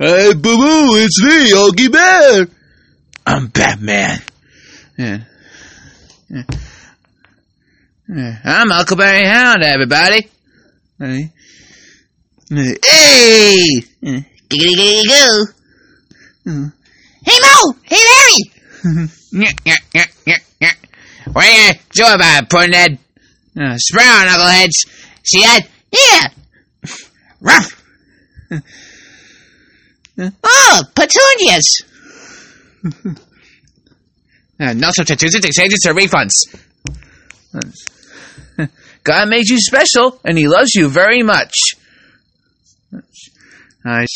Hey, boo boo, it's me, Yogi Bear. I'm Batman. Yeah. Yeah. Yeah. I'm Huckleberry Hound, everybody. Hey. Hey! Giggity giggity goo. Hey Moe! Hey Larry! Yeah, yeah, yeah, yeah, yeah. What are you doing about it, Puddinhead? Uh, sprout, knuckleheads. See that? Yeah. Ruff. oh, petunias. uh, no substitutes, exchanges, or refunds. God made you special, and He loves you very much. I